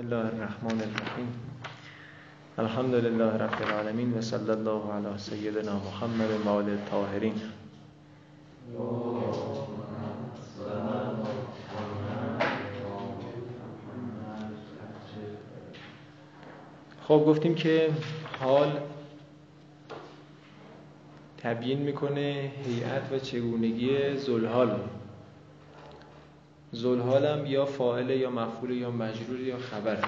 الله الرحمن الرحیم الحمد لله رب العالمین و صلی الله علی سیدنا محمد و آل الطاهرین خب گفتیم که حال تبیین می‌کنه هیئت و چگونگی زلحال زلحال هم یا فاعل یا مفعول یا مجرور یا خبر.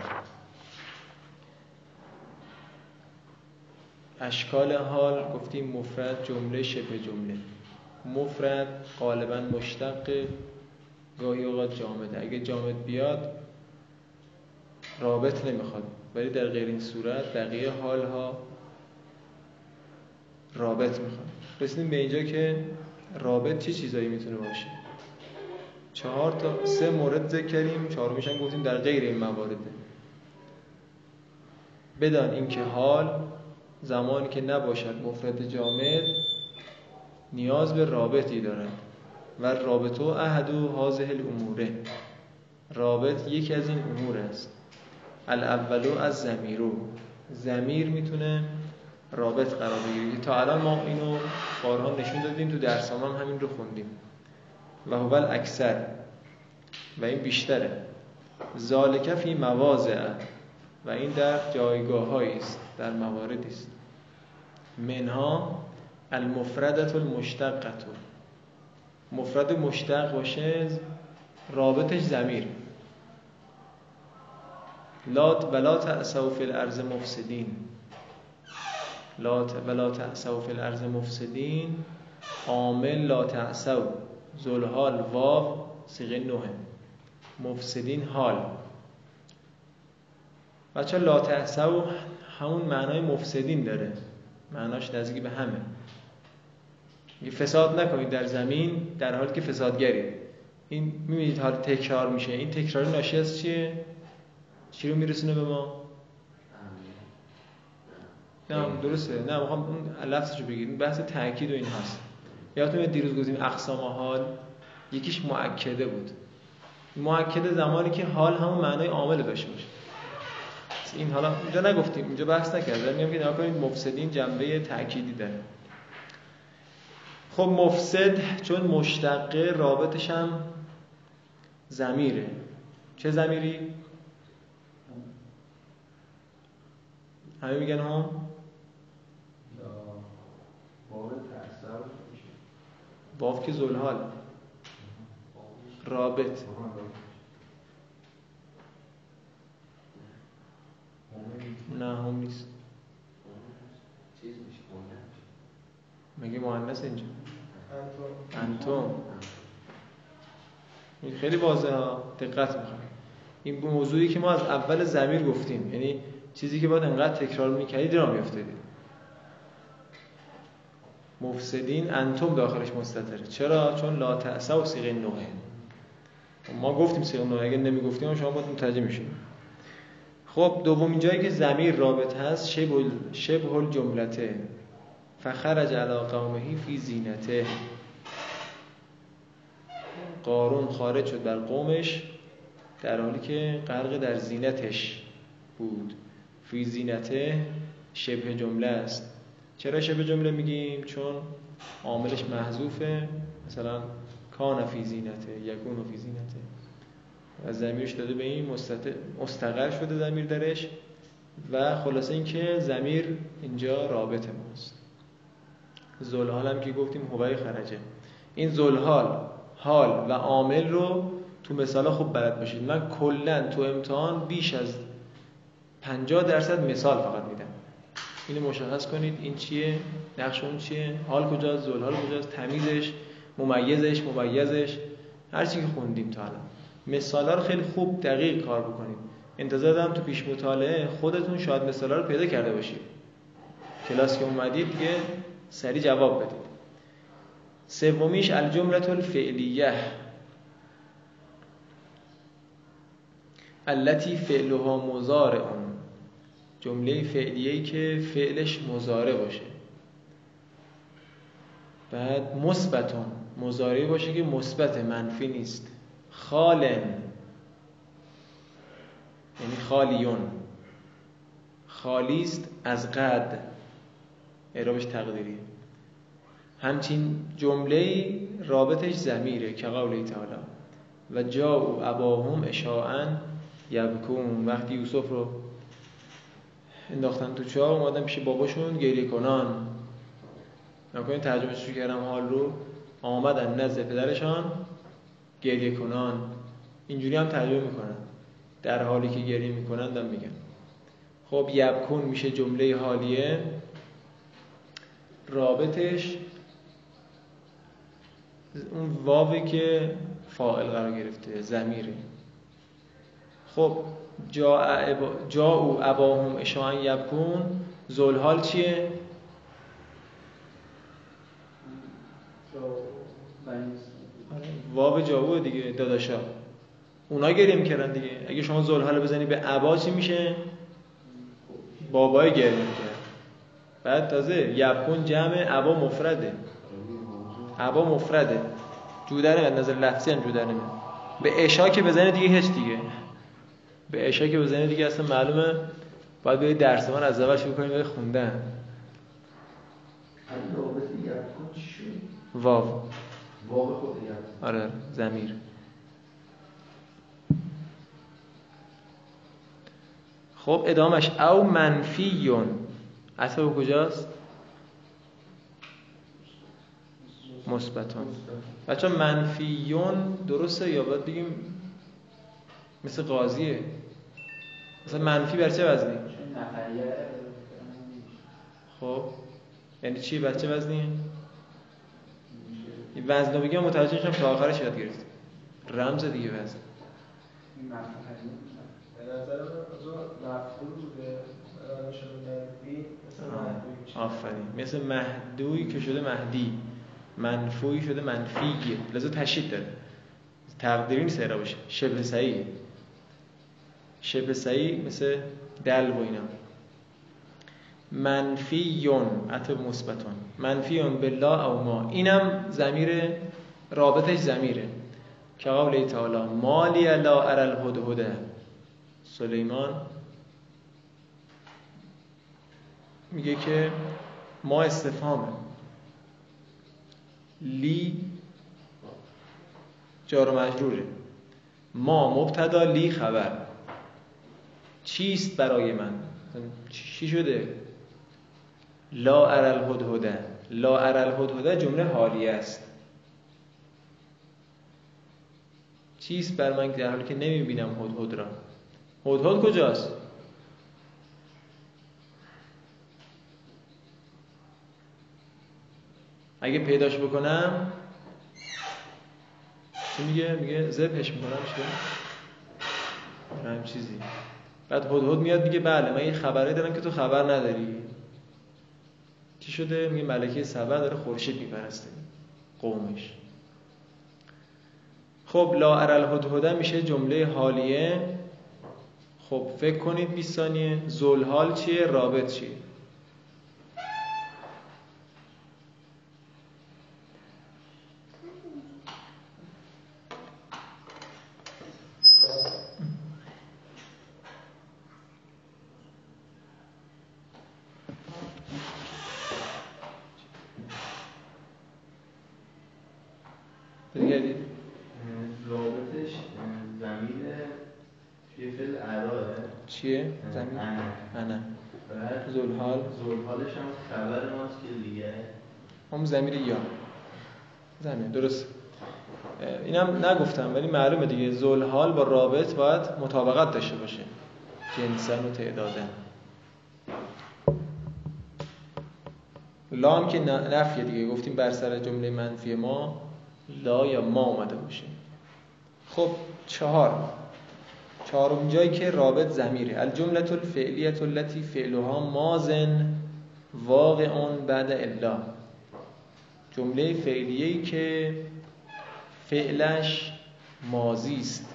اشکال حال گفتیم مفرد جمله شبه جمله. مفرد غالبا مشتق گاهی اوقات جامده. اگه جامد بیاد رابط نمی‌خواد. ولی در غیر این صورت بقیه حال ها رابط می‌خواد. رسیدیم به اینجا که رابط چه چی چیزایی می‌تونه باشه؟ چهار تا سه مورد ذکر کردیم چهارمیش هم گفتیم در غیر این موارده. بدان اینکه حال زمانی که نباشد مفرد جامد نیاز به رابطی دارد. و رابطو احدو حاضه الاموره رابط یکی از این امور است. الاولو از زمیرو زمیر می‌تونه رابط قرار بگیره. تا الان ما اینو بارها نشون دادیم تو درس هم همین رو خوندیم. و هو اکثر. و این بیشتره. ذالک فی مواضع و این در جایگاه است در مواردی است. منها المفردت المشتقت مفرد مشتق باشه رابطش زمیر لا ولا تأسوا فی الارض مفسدین. لا ولا تأسوا فی الارض مفسدین. عامل لا تأسوا. زلحال واو سیغه نوه. مفسدین حال. بچه لا تحسو همون معنای مفسدین داره. معناش نزدیک به همه. فساد نکنید در زمین در حالی که فسادگرید این می‌بینید حال تکرار میشه. این تکرار ناشی از چیه؟ چی رو میرسونه به ما؟ نه درسته. نه می‌خوام اون لفظشو بگید بحث تاکید و این هست. یادتون دیروز گفتیم اقسام حال یکیش معکده بود. معکده زمانی که حال همون معنای عامل داشته باشه. این حالا اینجا نگفتیم اینجا بحث نکردم میگم که نگاه کنید مفسدین جنبه تأکیدی داره. خب مفسد چون مشتقه رابطش هم زمیره چه زمیری؟ همه میگن هم؟ واف که زلحال رابط. نه هم نیست. مگه مهندس اینجا؟ انتوم. این خیلی واضحه. دقت می‌خوام این موضوعی که ما از اول زمیر گفتیم یعنی چیزی که باید انقدر تکرار می‌کردید را میافتادید مفسدین انتم داخلش مستتره. چرا؟ چون لا تأسه و سیغه نوعه. ما گفتیم سیغه نوعه اگه نمی‌گفتیم شما باید متوجه میشیم. خب دومین جایی که زمیر رابط هست شبه شبه الجملته. فخرج علی قومه فی زینته. قارون خارج شد بر قومش در حالی که غرق در زینتش بود. فی زینته شبه جمله است. چرا شبه جمله میگیم؟ چون عاملش محذوفه. مثلا کان فی زینته یکون فی زینته. و زمیرش داده به این مستقر شده زمیر درش. و خلاصه اینکه زمیر اینجا رابط ماست. زلحال هم که گفتیم هوای خرجه. این زلحال حال و عامل رو تو مثال خوب بلد باشید. من کلا تو امتحان بیش از 50 درصد مثال فقط میدم. اینو مشخص کنید این چیه نقش اون چیه حال کجاست زلحال کجاست تمیزش ممیزش ممیزش. هر چی که خوندیم تا الان. مثالا رو خیلی خوب دقیق کار بکنید. انتظار دارم تو پیش مطالعه خودتون شاید مثالا رو پیدا کرده باشید. کلاس که اومدید دیگه سری جواب بدید. سومیش الجمله الفعلیه. التي فعلها مضارع. جمله فعلیه‌ای که فعلش مضارع باشه. بعد مثبتون مضارع باشه که مثبت منفی نیست. خالن. یعنی خالیون. خالیست از قد. اعرابش تقدیری همچین جمله رابطش زمیره که قوله تعالی. و جا و اباهم اشاعن یبکون. وقتی یوسف رو انداختن تو چاه اومدن پیش باباشون گریه کنان. نکنین ترجمه شروع کردم حال رو آمدن نزد پدرشان گریه کنان. اینجوری هم ترجمه می‌کنن. در حالی که گریه می‌کنن دم میگن. خب یبکون میشه جمله حالیه. رابطش اون واوی که فاعل قرار گرفته زمیره خب جا او اباهم اشان یبکون. زلحال چیه؟ واو جاوه دیگه داداشا. اونا گریه می‌کردن دیگه. اگه شما زلحال بزنی به عبا چی میشه؟ بابای گریه می‌کرد. بعد تازه یبکون جمع عبا مفرده. عبا مفرده. جودر نظر لفظی هم جودر به اشا که بزنه دیگه هیچ دیگه. به اشا که بزنه دیگه اصلا معلومه باید به درس من از اول شروع کنیم به خوندن واو. واو خود آره زمیر. خب ادامش او منفیون. اصلا کجاست؟ مثبتون. بچه منفیون درسته یا باید بگیم مثل قاضیه؟ مثلا منفی بر چه وزنی؟ خب یعنی چی؟ بر چه وزنیه؟ وزن رو بگیم متوجه شم تا آخرش یاد گرفت رمز دیگه وزن. آفرین. مثل مهدوی که شده مهدی. منفوی شده منفیه. لذا تشدید داره. تقدیری نیست باشه شبه سعی شبه سعی مثل دل و اینا. منفیون عطب مثبتون. منفیون بالله او ما. اینم زمیر رابطش زمیره که قول تعالی مالی لا ار الهدهده سلیمان میگه که ما استفهامه. لی جار مجروره. ما مبتدا لی خبر. چیست برای من؟ چی شده؟ لا ار الهدهده لا ار الهدهده جمله حالی است. چیست بر من در حالی که نمی‌بینم هدهد را؟ هدهد کجاست؟ اگه پیداش بکنم چی میگه؟ میگه زبش می‌کنم چیه؟ هم چیزی؟ بعد هدهد میاد میگه بله من یه خبره دارم که تو خبر نداری. چی شده؟ میگه ملکه سبا داره خورشید میپرسته. قومش. خب لا ارل هدهده میشه جمله حالیه. خب فکر کنید 20 ثانیه. زلحال چیه؟ رابط چیه؟ زلحال. زلحالش هم خبر ماست که دیگه. هم زمیر یا. زمین درست اینم نگفتم ولی معلومه دیگه. زلحال با رابط باید مطابقت داشته باشه. جنسن و تعدادن. لا هم که نفیه دیگه. گفتیم بر سر جمله منفی ما لا یا ما اومده باشه. خب چهار. چهارم جایی که رابط زمیره الجمله الفعلیه التي فعلها مازن واقع بعد الا. جمله فعلیه که فعلش مازی است.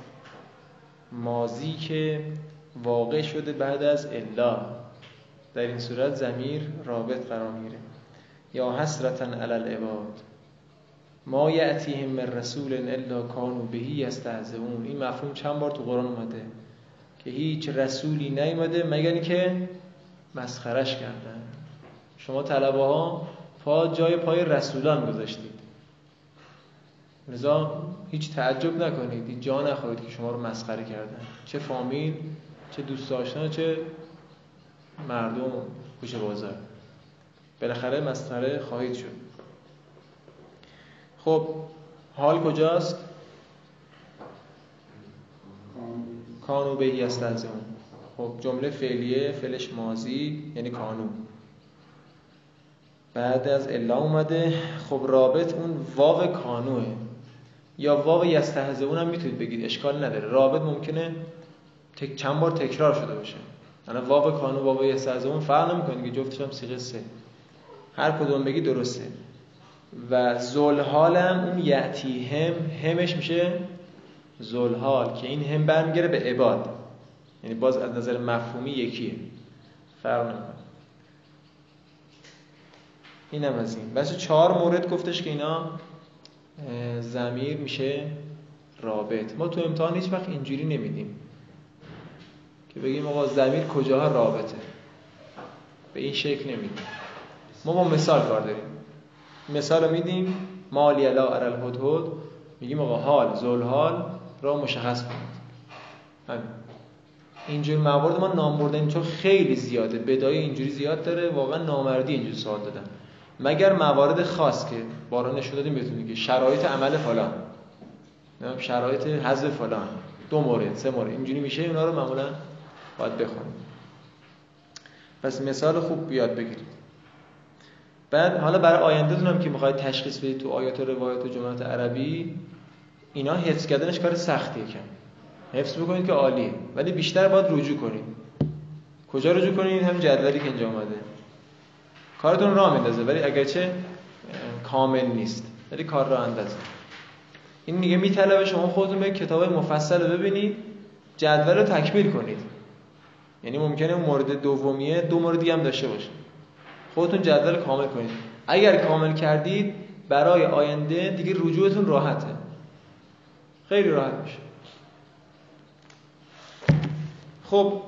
مازی که واقع شده بعد از الا. در این صورت زمیر رابط قرار میره یا حسرتا علی العباد. ما یعتیهم من رسول الا کانوا بهی یستهزئون. این مفهوم چند بار تو قرآن اومده که هیچ رسولی نیومده مگر اینکه مسخرش کردن. شما طلبه ها پا جای پای رسولان گذاشتید. لذا هیچ تعجب نکنید. جا نخواهید که شما رو مسخره کردن. چه فامیل چه دوست آشنا چه مردم کوچه بازار. بالاخره مسخره خواهید شد. خب حال کجاست؟ کانو بهی است از اون. خب جمله فعلیه فعلش مازی یعنی کانو بعد از الا اومده. خب رابط اون واو کانوه. یا واو یستهزئون هم می‌تونید بگید اشکال نداره. رابط ممکنه تک چند بار تکرار شده باشه. یعنی واو کانو واو یستهزئون فرق نمی‌کنه که جفتش هم سیغه سه. هر کدوم بگی درسته. و زلحالم اون یعتی هم همش میشه زلحال که این هم برمیگره به عباد. یعنی باز از نظر مفهومی یکیه. فرق نمی‌کنه. اینم از این. بس چهار مورد گفتش که اینا زمیر میشه رابط. ما تو امتحان هیچ وقت اینجوری نمیدیم که بگیم آقا زمیر کجاها رابطه. به این شکل نمیدیم. ما با مثال کار داریم. مثال رو میدیم. مالی علا ارل هدهد میگیم آقا حال زل حال را مشخص کنید. همین اینجور موارد ما نام بردیم چون خیلی زیاده. بدای اینجوری زیاد داره. واقعا نامردی اینجوری سوال دادن. مگر موارد خاص که بارا نشون دادیم که شرایط عمل فلان. شرایط حذف فلان. دو مورد سه مورد. اینجوری میشه؟ اونا رو معمولا باید بخونید پس مثال خوب بیاد بگیرید. بعد حالا برای آینده دونم که می‌خواید تشخیص بدید تو آیات و روایات و جملات عربی اینا حفظ کردنش کار سختیه کم حفظ بکنید که عالیه. ولی بیشتر باید رجوع کنید. کجا رجوع کنید؟ هم جدولی که اینجا اومده. کارتون راه میندازه ولی اگرچه کامل نیست. ولی کار را اندازه. این میگه میطلبه شما خودتون به کتاب مفصل رو ببینید جدول رو تکمیل کنید. یعنی ممکنه مورد دومیه دو مورد دیگه هم داشته باشه خودتون جدول کامل کنید. اگر کامل کردید برای آینده دیگه رجوعتون راحته. خیلی راحت میشه. خب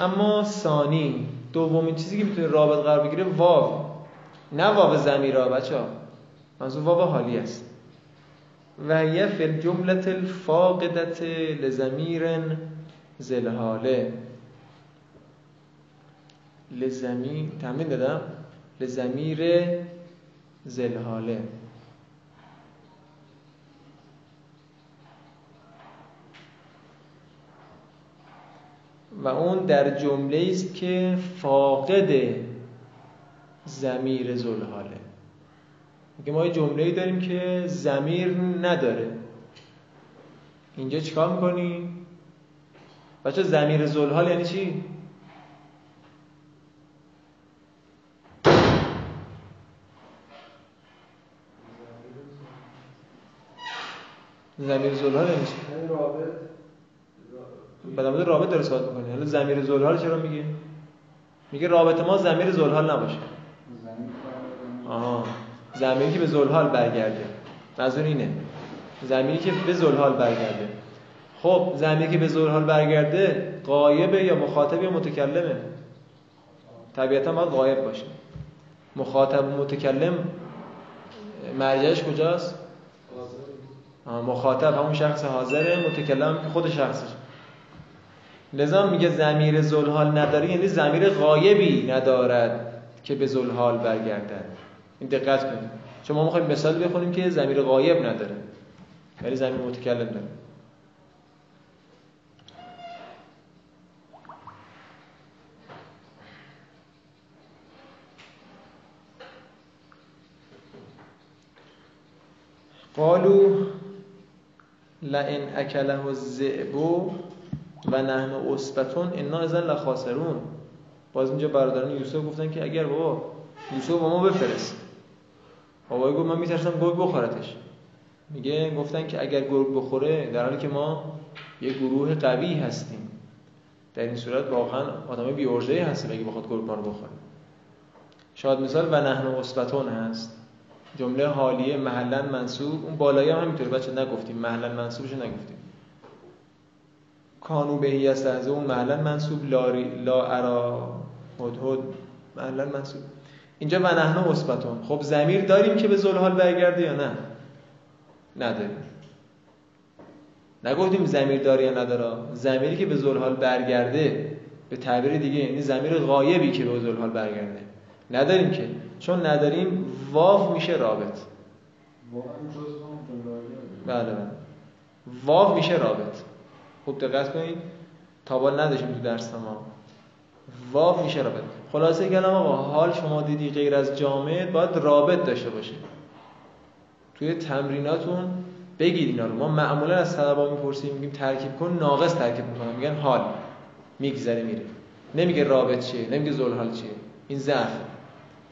اما ثانی دومین چیزی که می‌تونه رابط قرار بگیره واو. نه واو زمیرا بچه ها منظور واو حالی است. و یه فی جملت الفاقدت لزمیر زلحاله. لزمیر تمرین دادم. لزمیر زلحاله و اون در جمله است که فاقد زمیر زلحاله میگه ما یه جمله داریم که زمیر نداره اینجا چیکار می‌کنیم؟ بچه زمیر زلحال یعنی چی؟ زمیر زلحال یعنی چی؟ یعنی رابط. بعد رابط داره صحبت می‌کنه حالا زمیر زلحال چرا میگه میگه رابط ما زمیر زلحال نباشه. آها. زمیری که به زلحال برگرده. منظور اینه. زمیری که به زلحال برگرده. خب زمیری که به زلحال برگرده غایبه یا مخاطب یا متکلمه؟ طبیعتا باید غایب باشه. مخاطب و متکلم مرجعش کجاست؟ مخاطب همون شخص حاضره متکلم خود شخصش. لذا میگه زمیر زلحال نداره یعنی زمیر غایبی ندارد که به زلحال برگردد. این دقت کنید. چون ما می‌خوایم مثال بخونیم که زمیر غایب نداره ولی زمیر متکلم داره. قالو لئن اکله الذئب و نحن اسبتون انا اذن لخاسرون. باز اینجا برادران یوسف گفتن که اگر بابا یوسف با ما بفرست. بابا گفت من میترسم گرگ بخورتش. میگه گفتن که اگر گرگ بخوره در حالی که ما یه گروه قوی هستیم. در این صورت واقعا آدم بی ارزه هست اگه بخواد گرگ ما رو بخوره. شاید مثال و نحن اسبتون هست. جمله حالیه محلا منصوب اون بالایی هم همینطوره. بچه نگفتیم محلا منصوبش نگفتیم. کانو بهی است از اون محلا منصوب لا, لا ارا هدهد محلا منصوب. اینجا و نحنو اثبتون خب زمیر داریم که به زلحال برگرده یا نه؟ نداریم. نگفتیم زمیر داره یا نداره. زمیری که به زلحال برگرده به تعبیر دیگه یعنی زمیر غایبی که به زلحال برگرده. نداریم که. چون نداریم واو میشه رابط. بله بله. واو میشه رابط. خوب دقت کنید. تابال نداشتیم تو درس ما. واو میشه رابط. خلاصه کلام آقا حال شما دیدی غیر از جامد باید رابط داشته باشه. توی تمریناتون بگید اینا رو. ما معمولا از طلبا می‌پرسیم میگیم ترکیب کن ناقص ترکیب می‌کنن. میگن حال. میگذره میره. نمیگه رابط چیه نمیگه زلحال چیه. این ضعف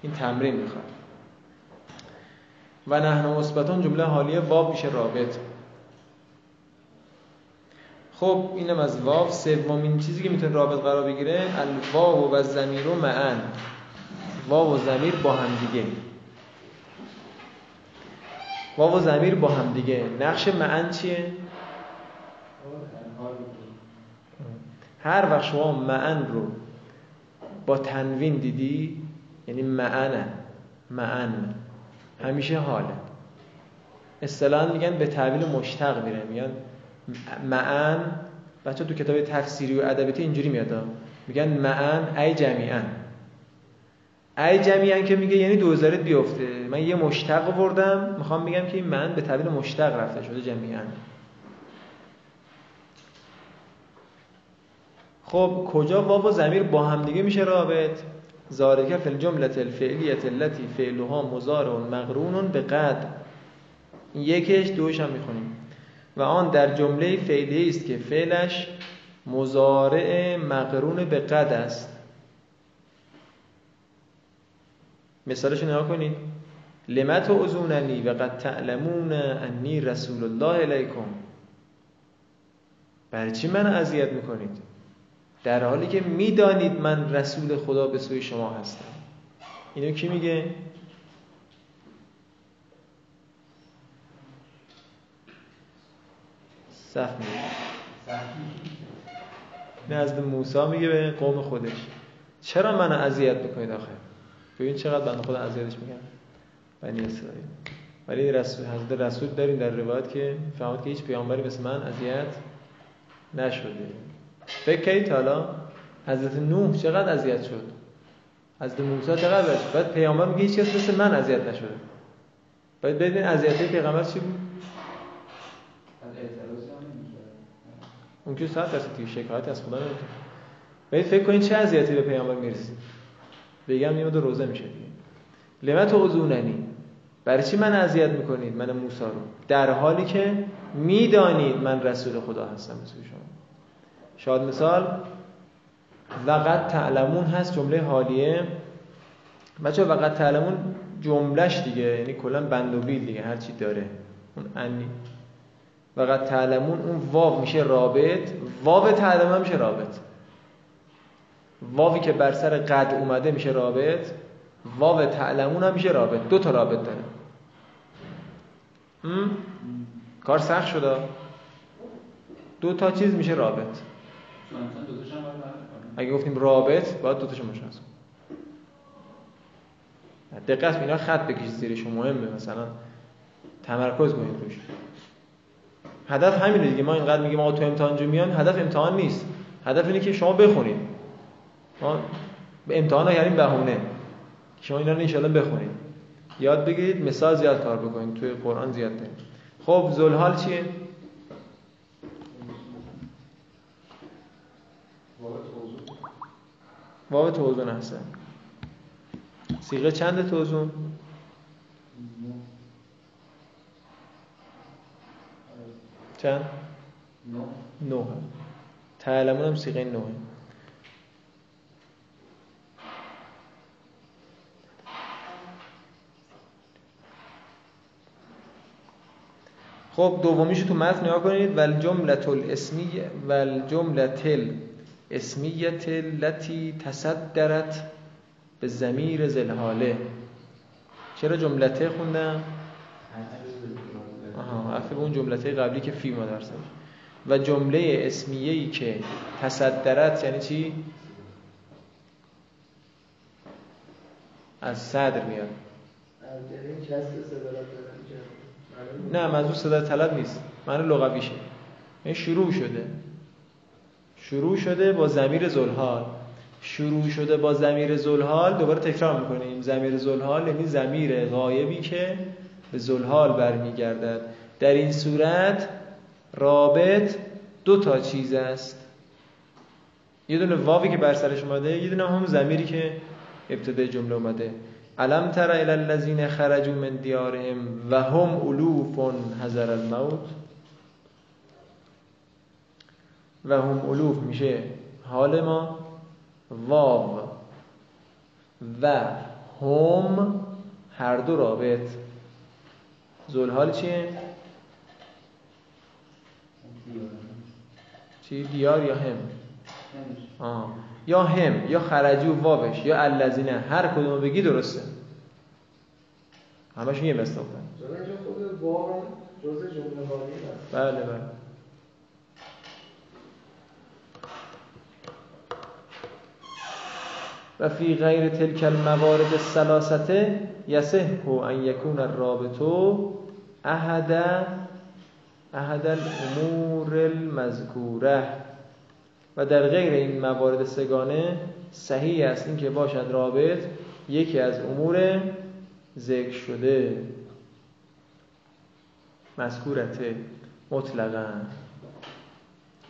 این تمرین می‌خواد. و نحن مثبتون جمله حالیه واو میشه رابط. خب اینم از واو. سومین چیزی که می‌تونه رابط قرار بگیره الواو و زمیر و معن واو و زمیر با هم دیگه. واو و زمیر با هم دیگه. نقش معن چیه؟ هر وقت شما معن رو با تنوین دیدی یعنی معن معن همیشه حاله اصطلاحا میگن به تعبیل مشتق میره میگن معن بچه تو کتاب تفسیری و ادبیاتی اینجوری میاد میگن معن ای جمیعا ای جمیعا که میگه یعنی دوزارت بیفته. من یه مشتق بردم می‌خوام میگم که این من به تعبیل مشتق رفته شده جمیعا خب کجا واو و ضمیر با هم دیگه میشه رابط؟ زارکه فی الجمله الفعلیه التي فعلها مضارع مقرون به قد یکش دوش هم می‌خونیم. و آن در جمله فعلی است که فعلش مضارع مقرون به قد است. مثالش نگاه کنید. لمت ازوننی و قد تعلمون انی رسول الله علیکم. برای چی من اذیت می‌کنید؟ در حالی که می‌دانید من رسول خدا به سوی شما هستم. اینو کی میگه؟ صف میگه نزد موسی میگه به قوم خودش. چرا من اذیت می‌کنید آخه؟ ببین چقدر بنده خدا اذیتش میگن بنی اسرائیل. ولی رسول حضرت رسول داریم در روایت که فهمید که هیچ پیامبری مثل من اذیت نشده. فکر کنید حالا. حضرت نوح چقدر اذیت شد؟ حضرت موسی چقدر شد؟ بعد پیامبر میگه هیچ کس مثل من اذیت نشده. باید بدین اذیت پیغمبر چی بود؟ اون که صد درصد دیگه شکایت از خدا نمی‌تونه باید فکر کنید چه اذیتی به پیامبر می‌رسید بگم یه روزه میشه دیگه. لمت اوزوننی برای چی من اذیت می‌کنید من موسی رو؟ در حالی که می‌دانید من رسول خدا هستم. مثل شما. شاد مثال وقت تعلمون هست جمله حالیه. بچه وقت تعلمون جملهش دیگه یعنی کلا بند و بیل دیگه هر چی داره. اون انی وقت تعلمون اون واو میشه رابط. واو تعلمون میشه رابط. واوی که بر سر قد اومده میشه رابط. واو تعلمون هم میشه رابط. دو تا رابط داره. کار سخت شده دو تا چیز میشه رابط. اگه گفتیم رابط باید دو تاشو مشخص دقت اینا خط بکشید زیرش مهمه مثلا. تمرکز کنید روش. هدف همینه دیگه ما اینقدر میگیم آقا تو امتحان جو میان هدف امتحان نیست. هدف اینه که شما بخونید. ما به امتحان کردیم بهونه. شما اینا رو ان بخونید. یاد بگیرید مثال زیاد کار بکنید. توی قرآن زیاد داریم. خب زلحال چیه؟ واو توزن هستن سیغه چند توزن؟ چند؟ نو تعلمون هم سیغه نوه خب دومیش تو متن نگاه کنید. ول جمله الاسمی ول جمله تل. اسمیت لتی تصدرت به زمیر زلحاله چرا جملته خوندم؟ آها اون جملته قبلی که فی ما درسش و جمله اسمیه ای که تصدرت یعنی چی؟ از صدر میاد. نه منظور صدا طلب نیست. معنی لغویشه. این شروع شده. شروع شده با زمیر زلحال شروع شده با زمیر زلحال دوباره تکرار می‌کنیم. زمیر زلحال یعنی زمیر غایبی که به زلحال برمیگردد. در این صورت رابط دو تا چیز است. یه دونه واوی که بر سرش اومده یه دونه هم زمیری که ابتدای جمله اومده. علم تر الى الذين خرجوا من دیارهم و هم الوف حذر الموت؟ و هم الوف میشه حال ما واو و هم هر دو رابط زلحال چیه؟ چی؟ دیار یا هم؟ آه. یا هم یا خرجو واوش یا الذینه هر کدوم بگی درسته همشون یه مصداقن بله بله و فی غیر تلک الموارد الثلاثه یصح ان یکون الرابط احد احد الامور المذکوره. و در غیر این موارد سگانه صحیح است اینکه باشد رابط یکی از امور ذکر شده. مذکورته. مطلقا.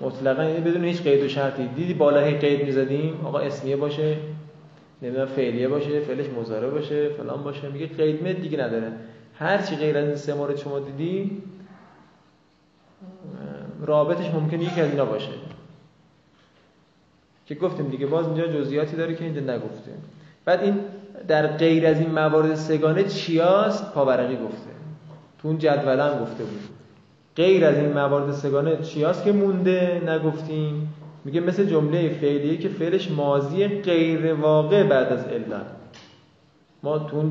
مطلقا یعنی بدون هیچ قید و شرطی. دیدی بالا قید می‌زدیم؟ آقا اسمیه باشه. نمی‌دونم فعلیه باشه فعلش مضارع باشه فلان باشه. میگه قید مد دیگه نداره. هر چی غیر از این سه مورد شما دیدی رابطش ممکنه یکی از اینا باشه. که گفتیم دیگه باز اینجا جزئیاتی داره که اینجا نگفته بعد این در غیر از این موارد سگانه چیاست؟ پاورقی گفته. تو اون جدول هم گفته بود. غیر از این موارد سگانه چیاست که مونده؟ نگفتیم. میگه مثل جمله فعلیه که فعلش ماضی غیر واقع بعد از علت ما تو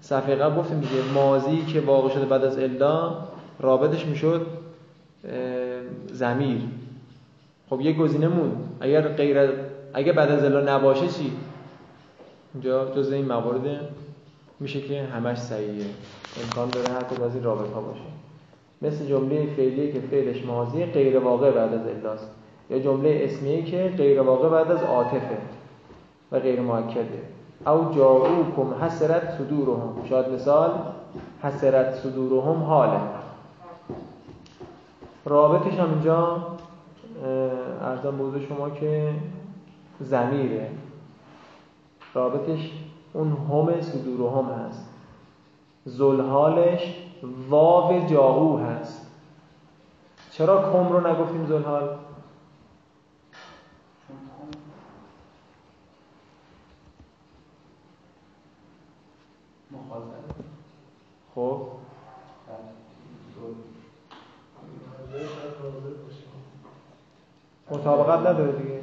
صفحه قبل گفتیم میگه ماضی که واقع شده بعد از علت رابطش می‌شد زمیر خب یه گزینه مون اگر غیر اگه بعد از الا نباشه چی؟ اینجا جز این موارد میشه که همش صحیحه. امکان داره کدوم از این رابطه باشه. مثل جمله فعلیه که فعلش ماضی غیر واقع بعد از الاست. یا جمله اسمیه که غیر واقع بعد از عاطفه و غیر مؤکده. او جاؤوکم حسرت صدورهم. شاید مثال حسرت صدورهم حاله. رابطش هم اینجا ارزم بوده شما که زمیره رابطش اون هم صدور هم هست. زلحالش واو جاهو هست. چرا کم رو نگفتیم زلحال؟ خب. مطابقت نداره دیگه.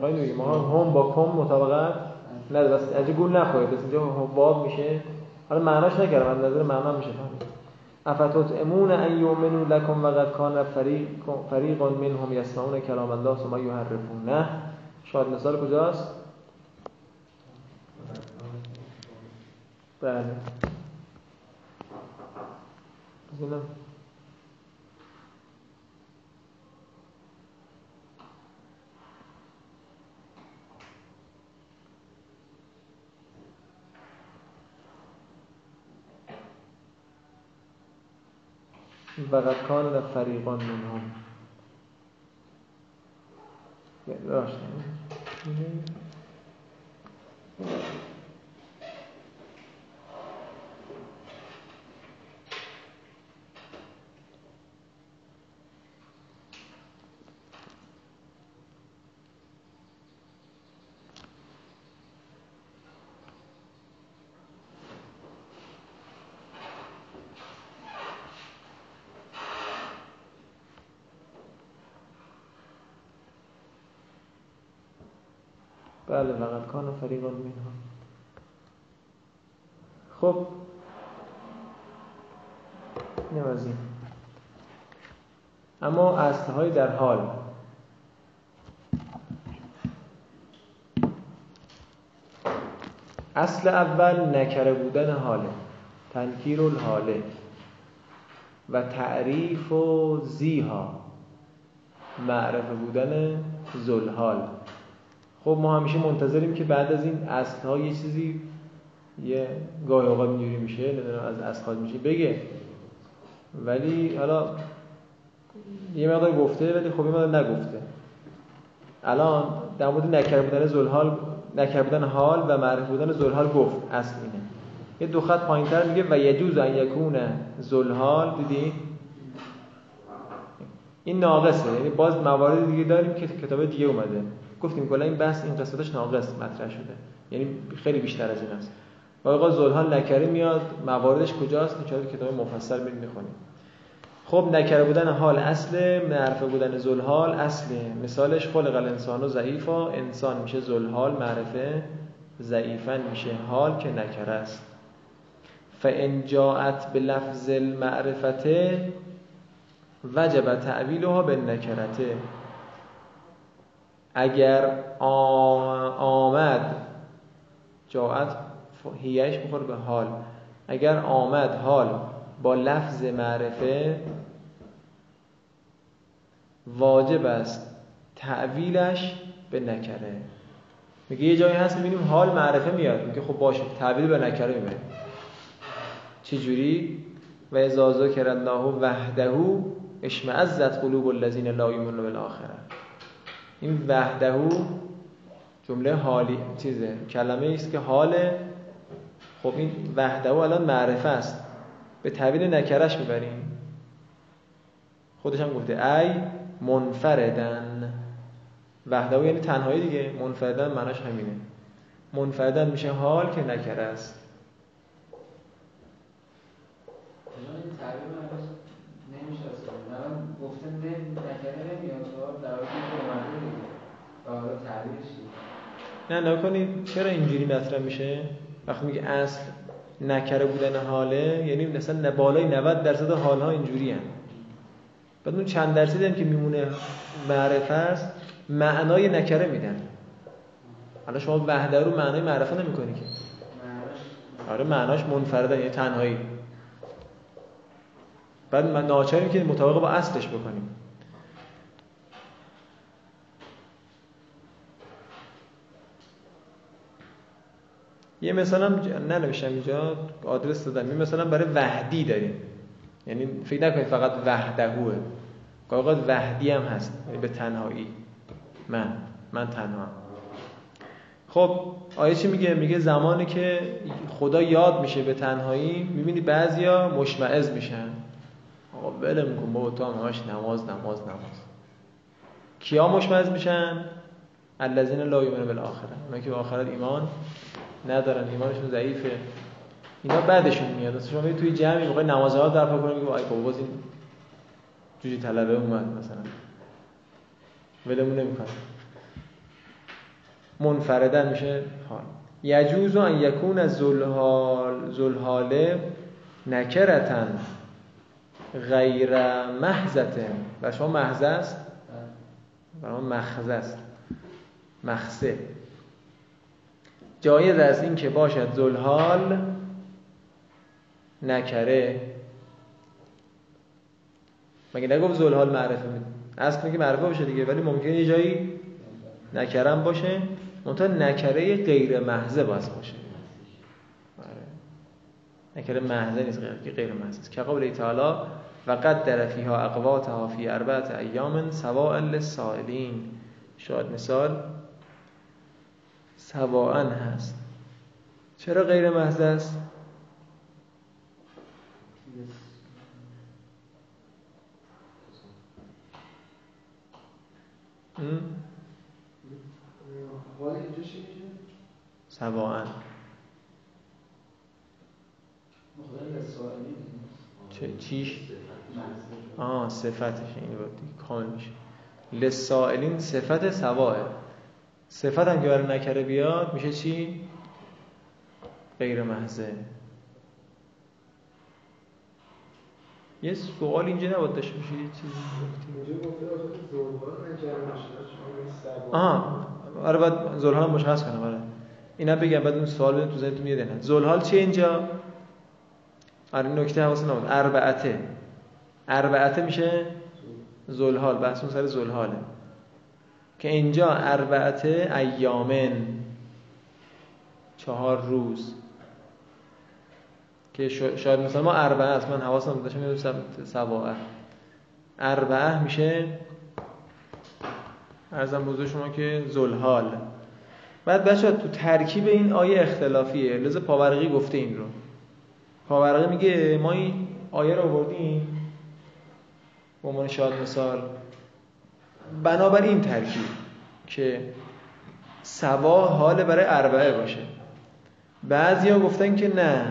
خیلی ما هم با کم مطابقت نداره. بس اگه گول نخوره بس اینجا باب میشه. حالا معناش نکردم از نظر معنا میشه. افتوت امون ان یؤمنوا لکم وقد کان فریق فریق منهم یسمعون کلام الله ثم یحرفونه. شاید مثال کجاست؟ بله. ببینم وقد کان فریقان منهم. راست بله فقط کان فریقان منها. خب. این. اما اصلهای در حال. اصل اول نکره بودن حاله تنکیر الحاله و تعریف و زیها معرفه بودن زلحال خب ما همیشه منتظریم که بعد از این اصلها یه چیزی یه گاهی اوقات اینجوری میشه نمی‌دونم از اصل میشه بگه. ولی حالا یه مقدار گفته ولی خب یه مقدار نگفته. الان در مورد نکر بودن زلحال نکر حال و معرفه بودن زلحال گفت اصل اینه. یه دو خط پایینتر میگه و یجوز ان یکون زلحال دیدی این ناقصه. یعنی باز موارد دیگه داریم که کتاب دیگه اومده. گفتیم کلا این بحث این قسمتش ناقص مطرح شده. یعنی خیلی بیشتر از این است. و آقا زلحال نکره میاد مواردش کجاست؟ چرا کتاب مفصل میریم می‌خونیم. خب نکره بودن حال اصل معرفه بودن زلحال اصله مثالش خلق الانسان و ضعیفا انسان میشه زلحال معرفه ضعیفا میشه حال که نکره است. فان جاءت به لفظ المعرفته وجب تعویلها به نکرته اگر آمد جاعت هیش بخور به حال. اگر آمد حال. با لفظ معرفه واجب است. تعویلش به نکره. میگه یه جایی هست می‌بینیم حال معرفه میاد. میگه خب باشه تعویل به نکره می‌بریم چجوری؟ و ازازو کرده وحده اشمعزت قلوب الذین لا یؤمنون بالآخره. این وحده جمله حالی چیزه کلمه است که حال خب این وحده الان معرفه است. به تعبیر نکرش می‌بریم. خودش هم گفته ای منفردن. وحده یعنی تنهایی دیگه. منفردن معناش همینه. منفردن میشه حال که نکره است. گفته نکره نمیاد در حالا نه نکنید چرا اینجوری مطرح میشه؟ وقتی میگه اصل نکره بودن حاله یعنی مثلا بالای 90 درصد حالها اینجوری هم بعد اون چند درصد هم که میمونه معرفه است معنای نکره میدن. حالا شما وحده رو معنای معرفه نمی‌کنی که. آره معناش منفرده یعنی تنهایی. بعد من ناچاریم که مطابق با اصلش بکنیم. یه مثلا ننوشتم اینجا آدرس دادم. یه مثلا برای وحدی داریم. یعنی فکر نکنید فقط وحدهوه. اوقات وحدی هم هست. یعنی به تنهایی. من. من تنها. خب آیه چی میگه؟ میگه زمانی که خدا یاد میشه به تنهایی می‌بینی بعضیا مشمعز میشن. آقا بله میکن بابا تو همش نماز نماز نماز. کیا مشمعز میشن؟ الذین لا یؤمنون بالآخره. اونا که آخرت ایمان ندارن ایمانشون ضعیفه. اینا بعدشون میاد. مثلا شما توی جمعی موقع نماز ها در کنید میگه ای بابا این جوجی طلبه اومد مثلا. ولمون نمی‌کنه. منفردن میشه. حال. یجوز ان یکون زلحال زلحاله نکرتن. غیر محزته و شما محزه است؟ و مخزه است. مخزه. جایز است این که باشد زلحال نکره. مگه نگفت زلحال معرفه می اصل میگه معرفه باشه دیگه ولی ممکنه یه جایی نکرم باشه. منتها نکره غیر محضه باز باشه. نکره محضه نیست غیر, غیر محضه است. که قول تعالی و قدر فیها اقواتها فی اربعت ایام سواء للسائلین. شاید مثال سواء هست. چرا غیر محض است؟ سواء. چه چیش؟ آه صفتش این کامل میشه. لسائلین صفت سواه صفت هم که برای نکره بیاد میشه چی؟ غیر محضه. یه سوال اینجا نباید داشته باشه یه چیزی آها. آره باید زلحال مشخص کنم آره. اینا بگم بعد اون سوال بدون تو ذهنتون میاد نه زلحال چیه اینجا؟ آره نکته حواس نبود. اربعته. اربعته میشه زلحال بحث اون سر زلحاله که اینجا اربعته ایامن. چهار روز. که شا- شاید مثلا ما اربعه است. من حواسم بود. داشتم سباعه اربعه میشه ارزم بزرگ شما که زلحال بعد بچه تو ترکیب این آیه اختلافیه. لذا پاورقی گفته این رو. پاورقی میگه ما این آیه رو آوردیم. به عنوان شاد مثال. بنابر این ترکیب که سوا حال برای اربعه باشه. بعضیا گفتن که نه.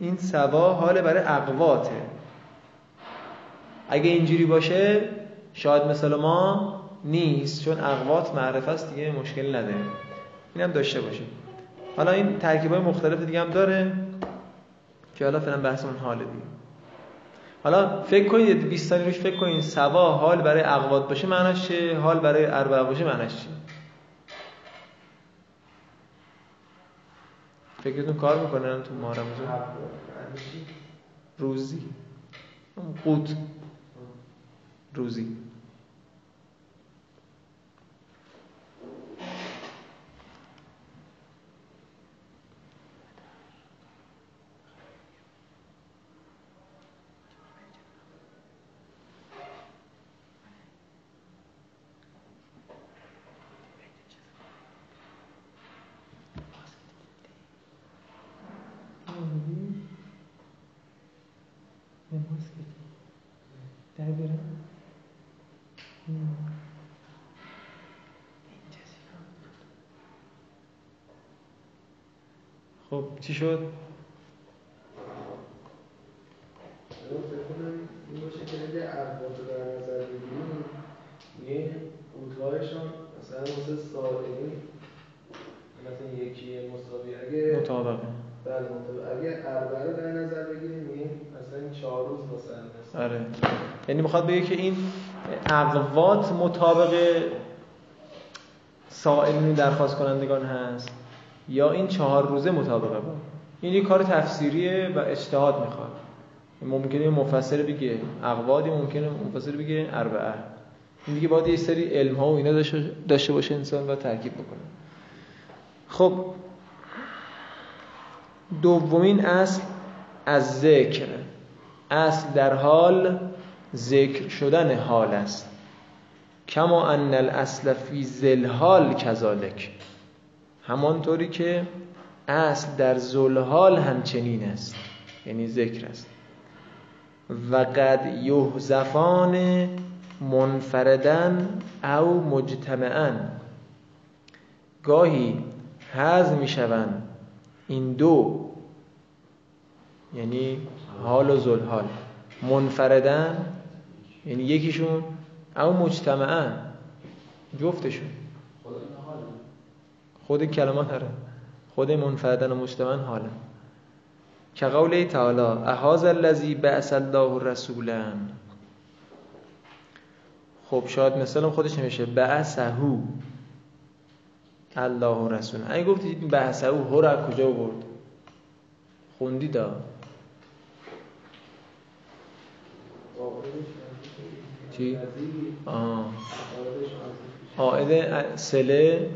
این سوا حال برای اقواته. اگه اینجوری باشه شاید مثل ما نیست چون اقوات معرفه است دیگه مشکل نداره. اینم داشته باشه حالا این ترکیب های مختلف دیگه هم داره. که حالا فعلا بحث اون حال دیگه. حالا فکر کنید 20 ثانیه روش فکر کنید سوا حال برای اقوات باشه معناش چیه؟ حال برای اربعه باشه معناش چیه؟ فکرتون کار می‌کنه تو ما رمضان روزی. قوت. روزی در برم خب چی شد؟ نظر مثلا مثلا یکی مساوی اگه مطابقه بله مطابق. اگه اربعه رو در نظر بگیریم مثلا چهار روز هست آره یعنی می‌خواد بگه که این اقوات مطابق سائلین درخواست کنندگان هست یا این چهار روزه مطابقه با این کار تفسیریه و اجتهاد می‌خواد. ممکنه مفسر بگه اقوادی ممکنه مفسر بگه اربعه. این دیگه باید یه سری علم ها و اینا داشته- باشه انسان و ترکیب بکنه. خب دومین اصل از ذکر. اصل در حال ذکر شدن حال است. کما ان الاصل فی ذلحال کذالک. همانطوری که اصل در ذلحال همچنین است یعنی ذکر است. و قد یحذفان منفردن او مجتمعا گاهی حذف می‌شوند این دو یعنی حال و ذوالحال. منفردن یعنی یکیشون او مجتمعا جفتشون. خود کلمات داره خود منفردن و مجتمعا حالا که قوله تعالی احاز الذی بعث الله رسولا. خب شاید مثلا خودش نمیشه بعثهو الله رسول اگه گفتی بعثهو هو رو از کجا برد خوندی دا. چی؟ آه. آعد سله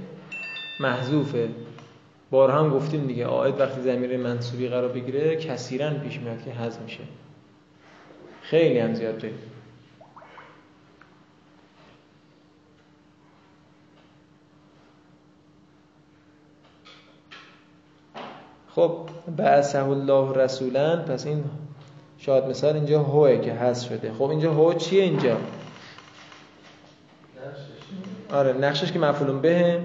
محذوفه. بارها هم گفتیم دیگه آعد وقتی زمیر منصوبی قرار بگیره کثیرا پیش میاد که حذف میشه. خیلی هم زیاد داریم. خب بعثه الله رسولا. پس این شاید مثال اینجا هوه که حذف شده. خب اینجا هو چیه اینجا؟ آره نقشش که مفعول به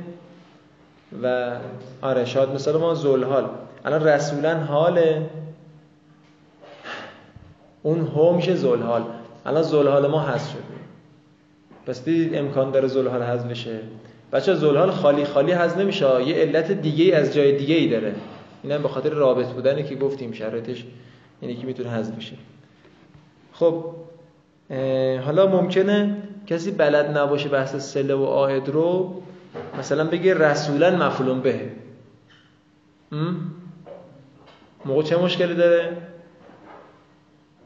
و آره شاید مثال ما زلحال الان رسولا حاله اون هو میشه زلحال الان زلحال ما حذف شده پس دیدید امکان داره زلحال حذف بشه. بچه زلحال خالی خالی حذف نمیشه. یه علت دیگه از جای دیگه ای داره. اینم به خاطر رابط بودنه که گفتیم شرایطش اینه که می‌تونه حذف بشه. خب حالا ممکنه کسی بلد نباشه بحث سله و آهد رو مثلا بگه رسولا مفعول به. موقع چه مشکلی داره؟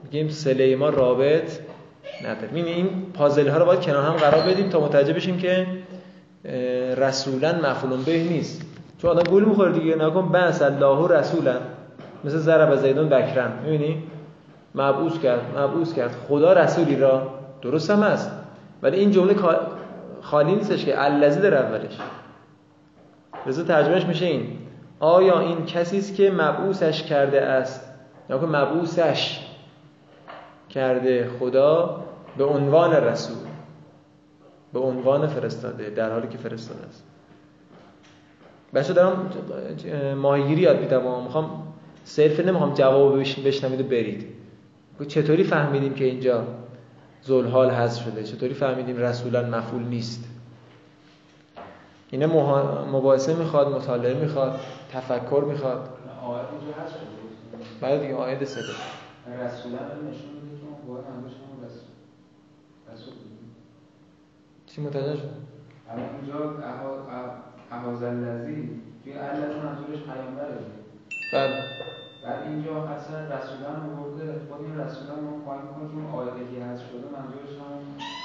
میگیم سله ما رابط نداره. این این پازل ها رو باید کنار هم قرار بدیم تا متوجه بشیم که رسولا مفعول به نیست. چون آدم گول می‌خوره دیگه. نکن بس الله رسولا. مثل ضرب زیدون بکرم. می‌بینی؟ مبعوث کرد مبعوث کرد. خدا رسولی را. درست هم است ولی این جمله خالی نیستش که الذی در اولش. لذا ترجمهش میشه این. آیا این کسی است که مبعوثش کرده است؟ یا که مبعوثش کرده خدا به عنوان رسول. به عنوان فرستاده در حالی که فرستاده است. بچه دارم ماهیگیری یاد میدم و می‌خوام صرف نمی‌خوام جواب بش- بشنوید و برید. چطوری فهمیدیم که اینجا زلحال حذف شده. چطوری فهمیدیم رسولا مفعول نیست؟ اینا مها- مباحثه می‌خواد مطالعه می‌خواد تفکر می‌خواد. بعد دیگه آید سده رسولا. چی متوجه شد الان اینجا احاز الذی توی الذی منظورش پیامبره. دیگه. بعد اینجا اصلا رسولان رو برده خود این رسولان رو پایین کنه که اون که هست شده منظورش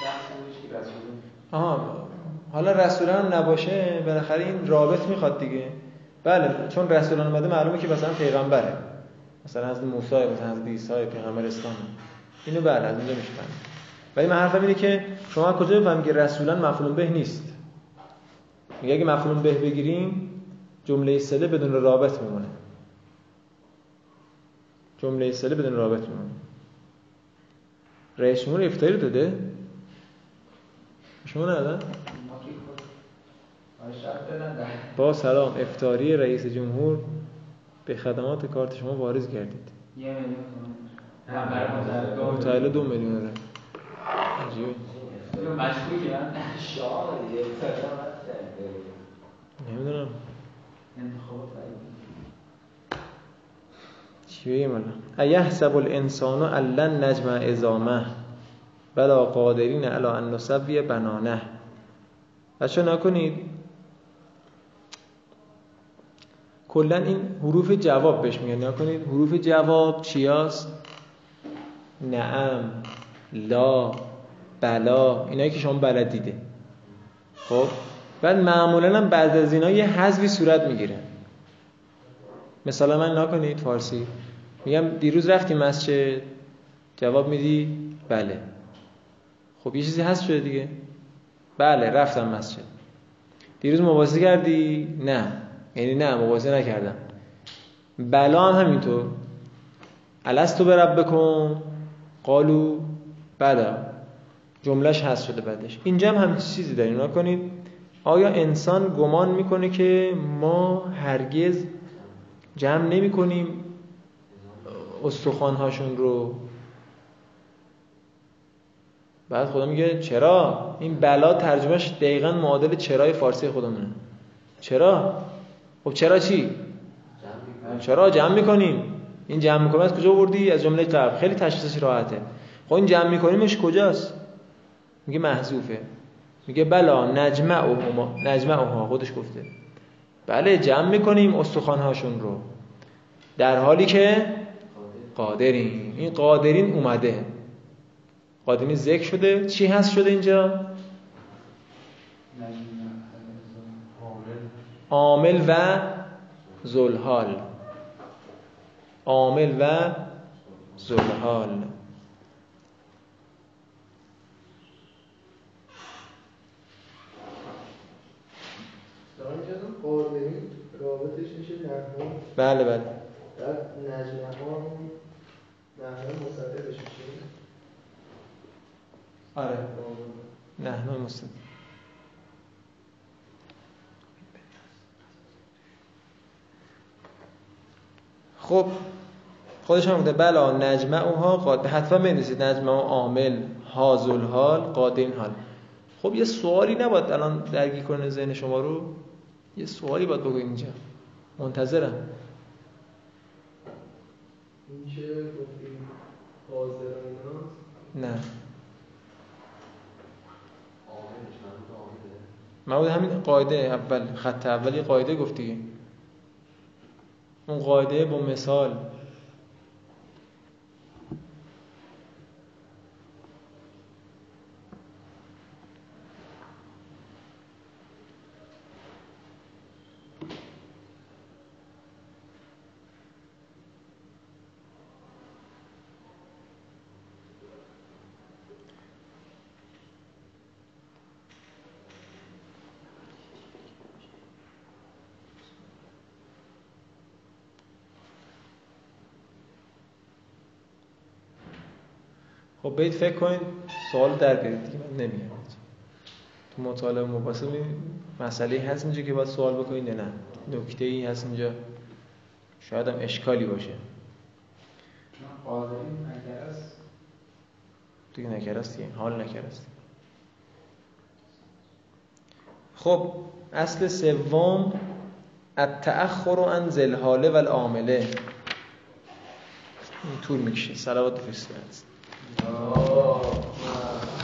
بحث بودش که رسولان. آها حالا رسولان هم نباشه بالاخره این رابط می‌خواد دیگه. بله چون رسولان اومده معلومه که مثلا پیغمبره. مثلا از موسی مثلا از عیسی پیغمبر اسلام. اینو بله از اونجا میشه. ولی من حرفم اینه که شما کجا بفهمید که رسولان مفعول به نیست؟ میگه اگه مفعول به بگیریم جمله سله بدون رابط میمونه. جمله سله بدون رابط میمونه رئیس جمهور افتاری داده؟ شما ندادن؟ با سلام افتاری رئیس جمهور به خدمات کارت شما واریز گردید یه میلیون متعهل دو میلیون فردا نمی‌دونم. انتخابات چی بگیم الان ایحسب الانسان ان نجمع عظامه. بلا قادرین علی ان نسوی بنانه. بچه نکنید. کلا این حروف جواب بهش میگن. نکنید. حروف جواب چیاست؟ نعم لا بلا. اینایی که شما بلد دیده. خب؟ بعد معمولا هم بعد از اینا یه حذفی صورت می‌گیره. مثلا من نکنید فارسی. میگم دیروز رفتی مسجد. جواب میدی؟ بله. خب یه چیزی هست شده دیگه. بله رفتم مسجد. دیروز مباحثه کردی؟ نه. یعنی نه مباحثه نکردم. بلا هم همینطور. الستو برب بکن. قالو بلا. جملهش هست شده بعدش. اینجا هم همین چیزی داریم نکنید آیا انسان گمان می‌کنه که ما هرگز جمع نمی کنیم استخوانهاشون رو. بعد خدا میگه چرا؟ این بلا ترجمهش دقیقا معادل چرای فارسی خودمونه. چرا؟ خب چرا چی؟ چرا جمع می‌کنیم؟ این جمع می‌کنیم از کجا بردی از جمله قبل. خیلی تشخیصش راحته. خب این جمع میکنیمش کجاست؟ میگه محذوفه. میگه بلا نجمع اوهما نجمع اوها خودش گفته. بله جمع می‌کنیم استخوانهاشون رو. در حالی که قادرین. این قادرین اومده. قادرین ذکر شده. چی هست شده اینجا؟ عامل و زلحال عامل و زلحال بله بله. نجمه نحو مصدقش میشه آره. نحن خب خودش هم گفته بلا نجمعها قاد حتما بنویسید نجمع عامل حاضل حال قادین حال. خب یه سوالی نباید الان درگیر کنه ذهن شما رو. یه سوالی باید بگو اینجا. منتظرم. این نه. معمول همین قاعده اول خط اولی قاعده گفتی. اون قاعده با مثال. خب بیت فکر کنید سوال در بیارید دیگه من نمیگم. تو مطالعه مباحثه مسئله هست اینجا که باید سوال بکنید نه. نکته ای هست اینجا. شاید هم اشکالی باشه. دیگه نکرست دیگه. حال نکرست. خب اصل سوم التأخر عن زلحاله و العامله این طول می‌کشه. صلوات فرستی هست 哦，